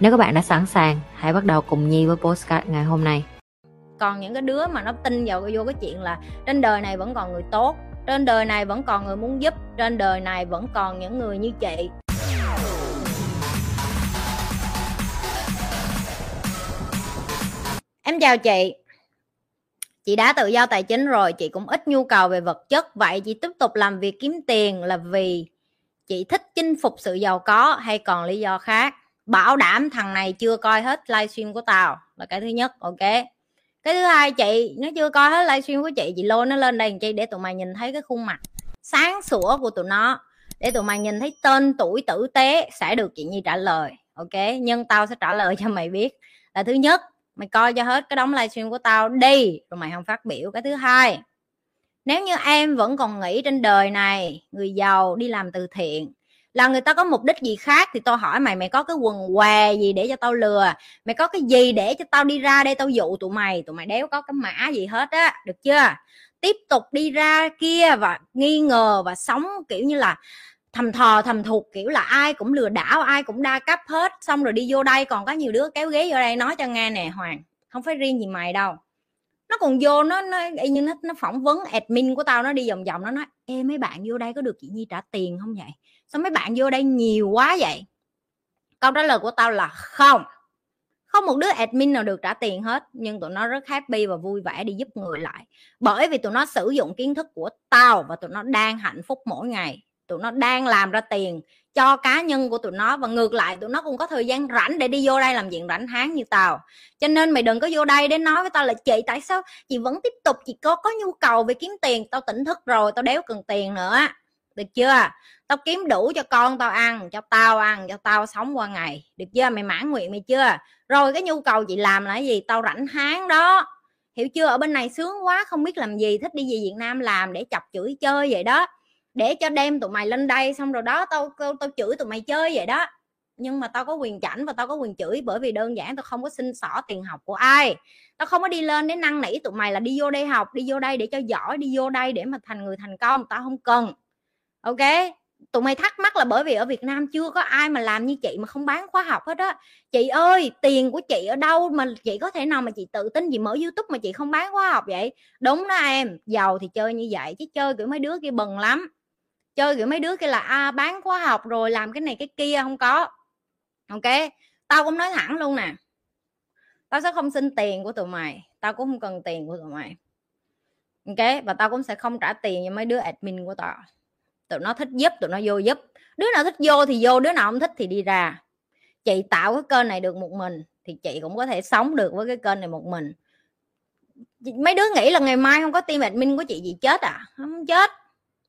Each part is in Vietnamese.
Nếu các bạn đã sẵn sàng, hãy bắt đầu cùng Nhi với postcard ngày hôm nay. còn những cái đứa mà nó tin vào vô cái chuyện là trên đời này vẫn còn người tốt trên đời này vẫn còn người muốn giúp trên đời này vẫn còn những người như chị. Em chào chị. Chị đã tự do tài chính rồi chị cũng ít nhu cầu về vật chất. Vậy chị tiếp tục làm việc kiếm tiền là vì chị thích chinh phục sự giàu có hay còn lý do khác? Bảo đảm thằng này chưa coi hết livestream của tao, là cái thứ nhất, ok. Cái thứ hai, chị, nó chưa coi hết livestream của chị chị lôi nó lên đây làm chi? Để tụi mày nhìn thấy cái khuôn mặt sáng sủa của tụi nó. Để tụi mày nhìn thấy tên tuổi tử tế sẽ được chị nhi trả lời, ok? Nhưng tao sẽ trả lời cho mày biết là thứ nhất, mày coi cho hết cái đóng livestream của tao đi, rồi mày không phát biểu. Cái thứ hai, nếu như em vẫn còn nghĩ trên đời này, người giàu đi làm từ thiện là người ta có mục đích gì khác thì tao hỏi mày mày có cái quần què gì để cho tao lừa? Mày có cái gì để cho tao đi ra đây tao dụ tụi mày? Tụi mày đéo có cái mã gì hết á, được chưa? Tiếp tục đi ra kia và nghi ngờ và sống kiểu như là thầm thò, thầm thuộc kiểu là ai cũng lừa đảo, ai cũng đa cấp hết. Xong rồi đi vô đây còn có nhiều đứa kéo ghế vô đây nói cho nghe nè hoàng, không phải riêng gì mày đâu nó còn vô, nó nó, y như nó nó phỏng vấn admin của tao, nó đi vòng vòng, nó nói, ê, mấy bạn vô đây có được chị nhi trả tiền không vậy? Sao mấy bạn vô đây nhiều quá vậy? Câu trả lời của tao là không. Không một đứa admin nào được trả tiền hết, nhưng tụi nó rất happy và vui vẻ đi giúp người lại. Bởi vì tụi nó sử dụng kiến thức của tao và tụi nó đang hạnh phúc mỗi ngày tụi nó đang làm ra tiền cho cá nhân của tụi nó và ngược lại tụi nó cũng có thời gian rảnh để đi vô đây làm diện rảnh háng như tao cho nên mày đừng có vô đây để nói với tao là chị, tại sao chị vẫn tiếp tục, chị có có nhu cầu về kiếm tiền, tao tỉnh thức rồi, tao đéo cần tiền nữa. Được chưa? Tao kiếm đủ cho con tao ăn, cho tao ăn, cho tao sống qua ngày. Được chưa? Mày mãn nguyện mày chưa? Rồi cái nhu cầu chị làm là cái gì? Tao rảnh háng đó. Hiểu chưa? Ở bên này sướng quá, không biết làm gì, thích đi về việt nam làm để chọc chửi chơi vậy đó để cho đem tụi mày lên đây xong rồi đó tao tao, tao chửi tụi mày chơi vậy đó. Nhưng mà tao có quyền chảnh và tao có quyền chửi bởi vì đơn giản tao không có xin xỏ tiền học của ai. Tao không có đi lên để năn nỉ tụi mày là đi vô đây học đi vô đây để cho giỏi đi vô đây để mà thành người thành công tao không cần. Ok? Tụi mày thắc mắc là bởi vì ở Việt Nam chưa có ai mà làm như chị mà không bán khóa học hết á. Chị ơi tiền của chị ở đâu mà chị có thể nào mà chị tự tin gì mở YouTube mà chị không bán khóa học vậy? Đúng đó em giàu thì chơi như vậy chứ chơi kiểu mấy đứa kia bần lắm chơi kiểu mấy đứa kia là à, bán khóa học rồi làm cái này cái kia không có. Ok tao cũng nói thẳng luôn nè. Tao sẽ không xin tiền của tụi mày tao cũng không cần tiền của tụi mày. Ok và tao cũng sẽ không trả tiền cho mấy đứa admin của tao. Tụi nó thích giúp tụi nó vô giúp. Đứa nào thích vô thì vô đứa nào không thích thì đi ra. Chị tạo cái kênh này được một mình thì chị cũng có thể sống được với cái kênh này một mình. Mấy đứa nghĩ là ngày mai không có team admin của chị gì chết à? Không chết.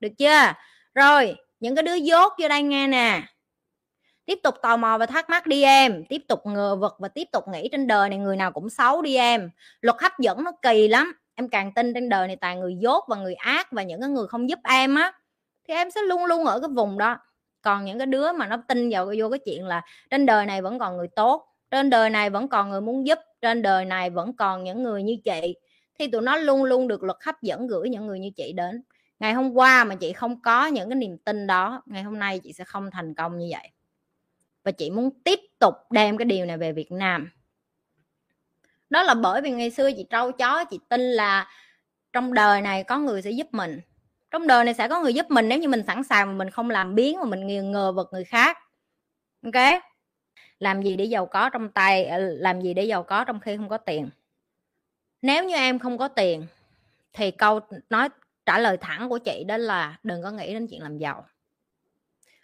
Được chưa? Rồi, những cái đứa dốt vô đây nghe nè. Tiếp tục tò mò và thắc mắc đi em. Tiếp tục ngờ vực và tiếp tục nghĩ trên đời này người nào cũng xấu đi em. Luật hấp dẫn nó kỳ lắm. Em càng tin trên đời này toàn người dốt và người ác và những cái người không giúp em á, thì em sẽ luôn luôn ở cái vùng đó. Còn những cái đứa mà nó tin vào vô cái chuyện là trên đời này vẫn còn người tốt, trên đời này vẫn còn người muốn giúp, trên đời này vẫn còn những người như chị, thì tụi nó luôn luôn được luật hấp dẫn gửi những người như chị đến ngày hôm qua mà chị không có những cái niềm tin đó, ngày hôm nay chị sẽ không thành công như vậy. Và chị muốn tiếp tục đem cái điều này về Việt Nam. Đó là bởi vì ngày xưa chị trâu chó, chị tin là trong đời này có người sẽ giúp mình. Trong đời này sẽ có người giúp mình nếu như mình sẵn sàng mà mình không làm biến mà mình ngờ ngờ vật người khác. Ok? Làm gì để giàu có trong tay ờ, làm gì để giàu có trong khi không có tiền. Nếu như em không có tiền, thì câu nói trả lời thẳng của chị đó là đừng có nghĩ đến chuyện làm giàu.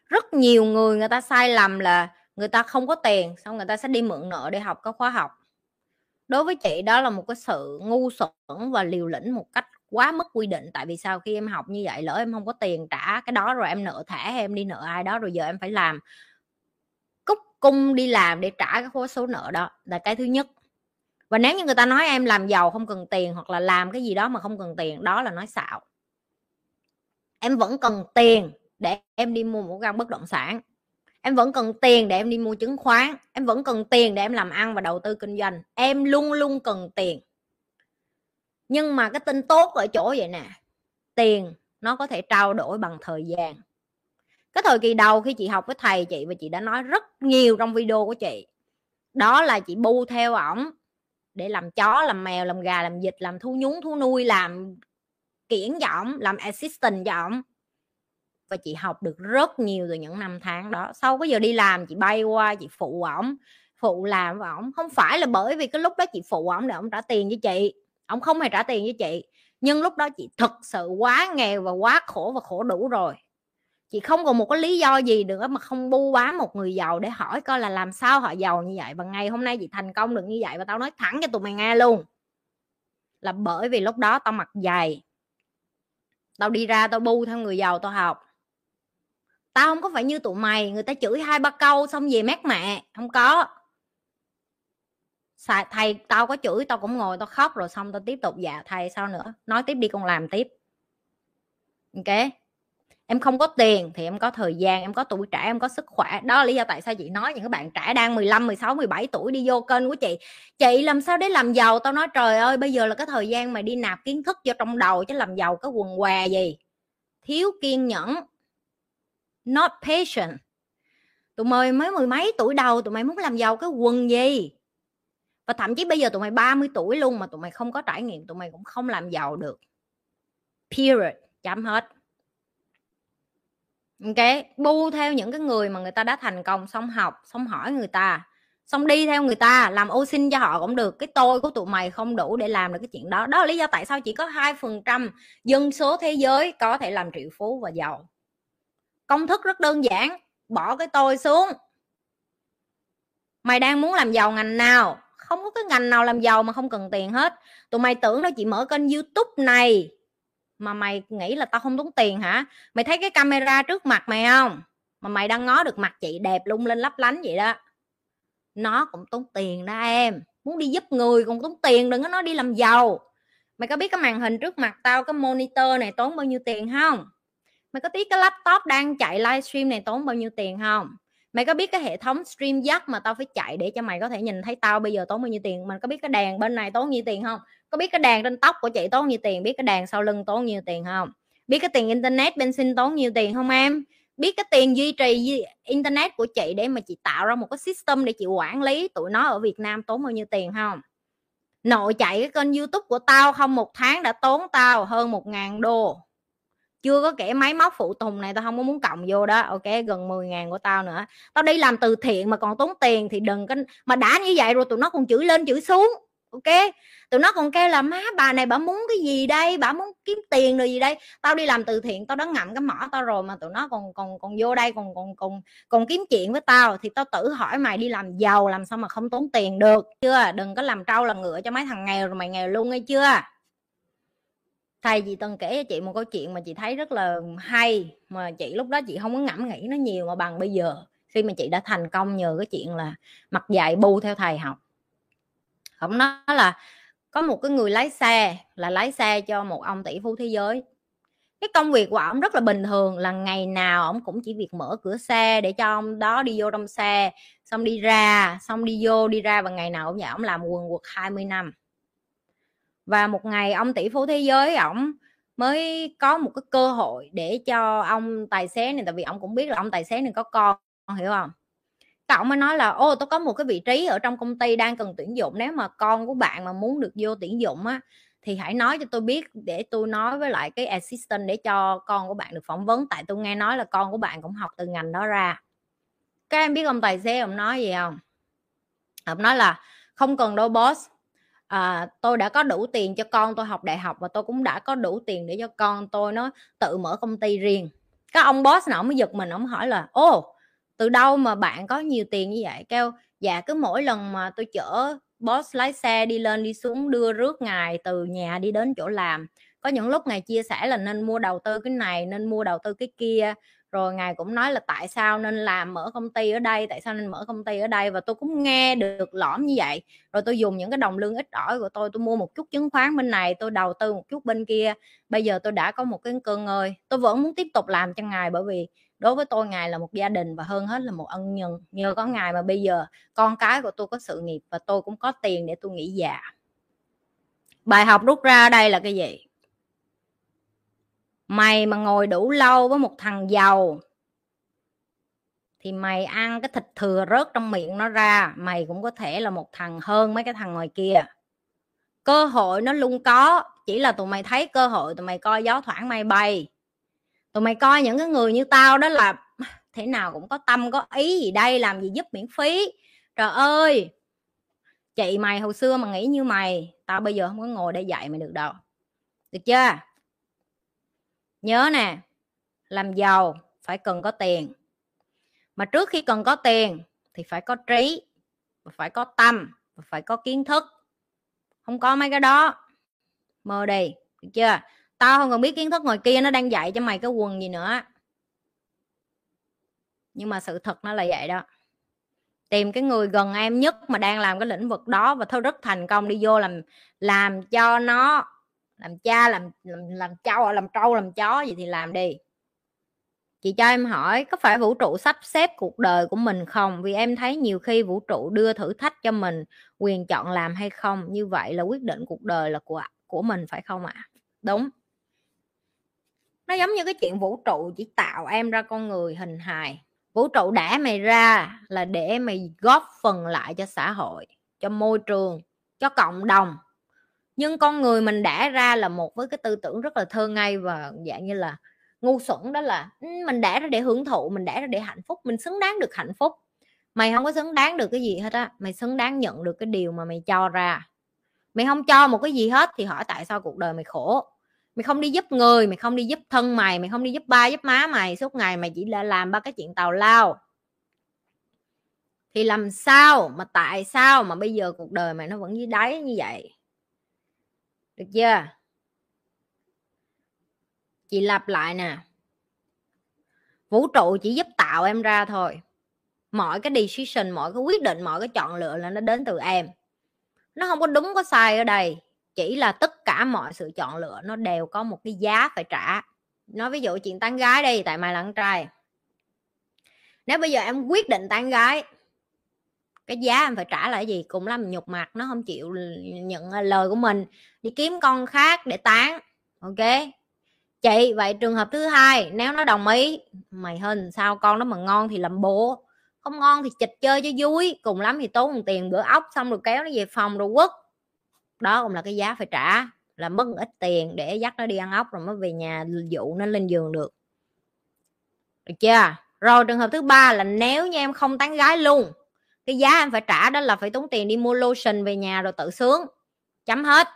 Rất nhiều người người ta sai lầm là người ta không có tiền, xong người ta sẽ đi mượn nợ để học các khóa học. Đối với chị đó là một cái sự ngu xuẩn và liều lĩnh một cách quá mức quy định, tại vì sao khi em học như vậy lỡ em không có tiền trả cái đó rồi em nợ thẻ em đi nợ ai đó rồi giờ em phải làm. Cúc cung đi làm để trả cái khối số nợ đó là cái thứ nhất. Và nếu như người ta nói em làm giàu không cần tiền hoặc là làm cái gì đó mà không cần tiền, đó là nói xạo em vẫn cần tiền để em đi mua một căn bất động sản. Em vẫn cần tiền để em đi mua chứng khoán. Em vẫn cần tiền để em làm ăn và đầu tư kinh doanh. Em luôn luôn cần tiền. Nhưng mà cái tin tốt ở chỗ vậy nè, tiền nó có thể trao đổi bằng thời gian. Cái thời kỳ đầu khi chị học với thầy chị và chị đã nói rất nhiều trong video của chị. Đó là chị bu theo ổng để làm chó, làm mèo, làm gà, làm vịt, làm thu nhúng, thú nuôi, làm kiển cho ổng, làm assistant cho ổng. Và chị học được rất nhiều từ những năm tháng đó. Sau cái giờ đi làm, chị bay qua, chị phụ ổng, phụ làm với ổng. Không phải là bởi vì cái lúc đó chị phụ ổng để ổng trả tiền cho chị. Ổng không hề trả tiền với chị. Nhưng lúc đó chị thực sự quá nghèo và quá khổ và khổ đủ rồi. Chị không còn một cái lý do gì nữa mà không bu bám một người giàu để hỏi coi là làm sao họ giàu như vậy. Và ngày hôm nay chị thành công được như vậy và tao nói thẳng cho tụi mày nghe luôn. Là bởi vì lúc đó tao mặc dày tao đi ra tao bu theo người giàu tao học. Tao không có phải như tụi mày, người ta chửi hai ba câu xong về mát mẹ. Không có. Thầy tao có chửi, tao cũng ngồi tao khóc rồi xong tao tiếp tục dạ thầy sao nữa? Nói tiếp đi con làm tiếp. Ok? Em không có tiền thì em có thời gian, em có tuổi trẻ, em có sức khỏe. Đó là lý do tại sao chị nói những các bạn trẻ đang 15 16 17 tuổi đi vô kênh của chị. Chị làm sao để làm giàu? Tao nói, trời ơi, bây giờ là cái thời gian mà đi nạp kiến thức vô trong đầu chứ làm giàu cái quần què gì? Thiếu kiên nhẫn. Not patient. Tụi mày mới mười mấy tuổi đầu, tụi mày muốn làm giàu cái quần gì? Và thậm chí bây giờ tụi mày 30 tuổi luôn mà tụi mày không có trải nghiệm, tụi mày cũng không làm giàu được. Period. Chấm hết ok bu theo những cái người mà người ta đã thành công, xong học, xong hỏi người ta, xong đi theo người ta, làm ô xin cho họ cũng được. Cái tôi của tụi mày không đủ để làm được cái chuyện đó. Đó là lý do tại sao chỉ có hai phần trăm dân số thế giới có thể làm triệu phú và giàu. Công thức rất đơn giản, bỏ cái tôi xuống. Mày đang muốn làm giàu ngành nào? Không có cái ngành nào làm giàu mà không cần tiền hết. Tụi mày tưởng đó chị mở kênh youtube này mà mày nghĩ là tao không tốn tiền hả? Mày thấy cái camera trước mặt mày không? Mà mày đang ngó được mặt chị đẹp lung lên lấp lánh vậy đó. Nó cũng tốn tiền đó em. Muốn đi giúp người còn tốn tiền, đừng có nói đi làm giàu. Mày có biết cái màn hình trước mặt tao, cái monitor này tốn bao nhiêu tiền không? Mày có biết cái laptop đang chạy livestream này tốn bao nhiêu tiền không? Mày có biết cái hệ thống stream dắt mà tao phải chạy để cho mày có thể nhìn thấy tao bây giờ tốn bao nhiêu tiền? Mày có biết cái đèn bên này tốn nhiêu tiền không? Có biết cái đèn trên tóc của chị tốn nhiêu tiền? Biết cái đèn sau lưng tốn nhiêu tiền không? Biết cái tiền internet bensin tốn nhiêu tiền không, em? Biết cái tiền duy trì internet của chị để mà chị tạo ra một cái system để chị quản lý tụi nó ở Việt Nam tốn bao nhiêu tiền không? Nội chạy cái kênh youtube của tao không, một tháng đã tốn tao hơn một ngàn đô chưa có kể máy móc phụ tùng này, tao không có muốn cộng vô đó. Ok, gần 10 ngàn của tao nữa. Tao đi làm từ thiện mà còn tốn tiền thì đừng có, mà đã như vậy rồi tụi nó còn chửi lên chửi xuống. Ok? Tụi nó còn kêu là, má, bà này bà muốn cái gì đây? Bà muốn kiếm tiền rồi gì đây? Tao đi làm từ thiện, tao đã ngậm cái mỏ tao rồi mà tụi nó còn còn còn vô đây còn còn còn còn kiếm chuyện với tao thì tao tự hỏi mày đi làm giàu làm sao mà không tốn tiền được. Chưa? Đừng có làm trâu làm ngựa cho mấy thằng nghèo rồi mày nghèo luôn nghe chưa? Thầy chị từng kể cho chị một câu chuyện mà chị thấy rất là hay, mà chị lúc đó chị không có ngẫm nghĩ nó nhiều, mà bằng bây giờ, khi mà chị đã thành công nhờ cái chuyện là mặc dạy bu theo thầy học. Ông nói là có một cái người lái xe, là lái xe cho một ông tỷ phú thế giới. Cái công việc của ông rất là bình thường, là ngày nào ông cũng chỉ việc mở cửa xe để cho ông đó đi vô trong xe, xong đi ra, xong đi vô, đi ra và ngày nào ông vậy ông làm quần quật 20 năm và một ngày ông tỷ phú thế giới ổng mới có một cái cơ hội để cho ông tài xế này, tại vì ông cũng biết là ông tài xế này có con hiểu không? Các ông mới nói là, ô tôi có một cái vị trí ở trong công ty đang cần tuyển dụng, nếu mà con của bạn mà muốn được vô tuyển dụng á, thì hãy nói cho tôi biết để tôi nói với lại cái assistant để cho con của bạn được phỏng vấn. Tại tôi nghe nói là con của bạn cũng học từ ngành đó ra. Các em biết ông tài xế ông nói gì không? Ông nói là, không cần đâu, boss à, tôi đã có đủ tiền cho con tôi học đại học và tôi cũng đã có đủ tiền để cho con tôi nó tự mở công ty riêng. Các ông boss nào mới giật mình ông hỏi là ô từ đâu mà bạn có nhiều tiền như vậy? Kêu dạ cứ mỗi lần mà tôi chở boss lái xe đi lên đi xuống đưa rước ngài từ nhà đi đến chỗ làm có những lúc ngài chia sẻ là nên mua đầu tư cái này nên mua đầu tư cái kia rồi ngài cũng nói là tại sao nên làm mở công ty ở đây, tại sao nên mở công ty ở đây và tôi cũng nghe được lõm như vậy. Rồi tôi dùng những cái đồng lương ít ỏi của tôi tôi mua một chút chứng khoán bên này, tôi đầu tư một chút bên kia. Bây giờ tôi đã có một cái cơ ngơi, tôi vẫn muốn tiếp tục làm cho ngài bởi vì đối với tôi ngài là một gia đình và hơn hết là một ân nhân. Nhờ có ngài mà bây giờ con cái của tôi có sự nghiệp và tôi cũng có tiền để tôi nghỉ già bài học rút ra đây là cái gì? Mày mà ngồi đủ lâu với một thằng giàu thì mày ăn cái thịt thừa rớt trong miệng nó ra, mày cũng có thể là một thằng hơn mấy cái thằng ngoài kia. Cơ hội nó luôn có, chỉ là tụi mày thấy cơ hội tụi mày coi gió thoảng mây bay. Tụi mày coi những cái người như tao đó là thế nào cũng có tâm, có ý gì đây, làm gì giúp miễn phí. Trời ơi, chị mày hồi xưa mà nghĩ như mày, tao bây giờ không có ngồi để dạy mày được đâu. Được chưa? Nhớ nè, làm giàu phải cần có tiền. Mà trước khi cần có tiền thì phải có trí phải có tâm phải có kiến thức. Không có mấy cái đó. Mơ đi, được chưa? Tao không cần biết kiến thức ngoài kia, nó đang dạy cho mày cái quần gì nữa. Nhưng mà sự thật nó là vậy đó. Tìm cái người gần em nhất mà đang làm cái lĩnh vực đó, và thôi rất thành công đi vô làm làm cho nó làm cha, làm làm làm trâu làm trâu, làm chó gì thì làm đi. Chị cho em hỏi, có phải vũ trụ sắp xếp cuộc đời của mình không? Vì em thấy nhiều khi vũ trụ đưa thử thách cho mình, quyền chọn làm hay không? Như vậy là quyết định cuộc đời là của của mình, phải không ạ? À? đúng. Nó giống như cái chuyện vũ trụ chỉ tạo em ra con người hình hài. Vũ trụ đẻ mày ra là để mày góp phần lại cho xã hội, cho môi trường, cho cộng đồng nhưng con người mình đã ra là một với cái tư tưởng rất là thơ ngây và dạng như là ngu xuẩn, đó là ừ, mình đã ra để hưởng thụ, mình đã ra để hạnh phúc, mình xứng đáng được hạnh phúc. Mày không có xứng đáng được cái gì hết á, mày xứng đáng nhận được cái điều mà mày cho ra. Mày không cho một cái gì hết thì hỏi tại sao cuộc đời mày khổ? Mày không đi giúp người, mày không đi giúp thân mày mày không đi giúp ba, giúp má mày, suốt ngày mày chỉ là làm ba cái chuyện tào lao. Thì làm sao mà tại sao mà bây giờ cuộc đời mày nó vẫn dưới đáy như vậy? Được chưa? Chị lặp lại nè. Vũ trụ chỉ giúp tạo em ra thôi. Mọi cái decision, mọi cái quyết định, mọi cái chọn lựa là nó đến từ em. Nó không có đúng, có sai ở đây. Chỉ là tất cả mọi sự chọn lựa nó đều có một cái giá phải trả. Nói ví dụ chuyện tán gái đi tại mày là con trai. Nếu bây giờ em quyết định tán gái cái giá em phải trả là cái gì cũng làm nhục mặt, nó không chịu nhận ờ, lời của mình. Đi kiếm con khác để tán, ok? Chị, vậy trường hợp thứ hai, nếu nó đồng ý, mày hình sao con nó mà ngon thì làm bố. Không ngon thì chịch chơi cho vui, cùng lắm thì tốn một tiền bữa ốc xong rồi kéo nó về phòng rồi quất. Đó cũng là cái giá phải trả, là mất ít tiền để dắt nó đi ăn ốc rồi mới về nhà dụ nó lên giường được. Được chưa? Rồi trường hợp thứ ba là nếu như em không tán gái luôn cái giá em phải trả đó là phải tốn tiền đi mua lotion về nhà rồi tự sướng. Chấm hết.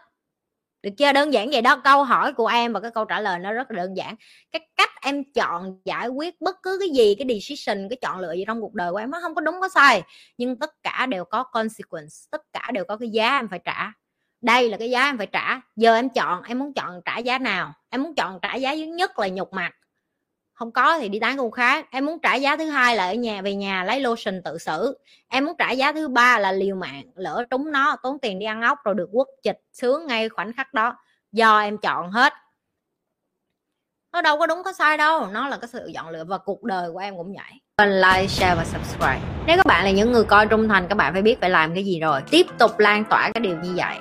Được chưa? Đơn giản vậy đó. Câu hỏi của em và cái câu trả lời nó rất là đơn giản. Cái cách em chọn giải quyết bất cứ cái gì, cái decision, cái chọn lựa gì trong cuộc đời của em nó không có đúng, có sai. Nhưng tất cả đều có consequence. Tất cả đều có cái giá em phải trả. Đây là cái giá em phải trả. Giờ em chọn, em muốn chọn trả giá nào? Em muốn chọn trả giá thứ nhất là nhục mặt không có thì đi tán con khác. Em muốn trả giá thứ hai là ở nhà, về nhà lấy lotion tự xử. Em muốn trả giá thứ ba là liều mạng, lỡ trúng nó, tốn tiền đi ăn ốc rồi được quất chịch sướng ngay khoảnh khắc đó. Do em chọn hết. Nó đâu có đúng, có sai đâu. Nó là cái sự chọn lựa và cuộc đời của em cũng vậy. Kênh like, share và subscribe. Nếu các bạn là những người coi trung thành, các bạn phải biết phải làm cái gì rồi. Tiếp tục lan tỏa cái điều như vậy.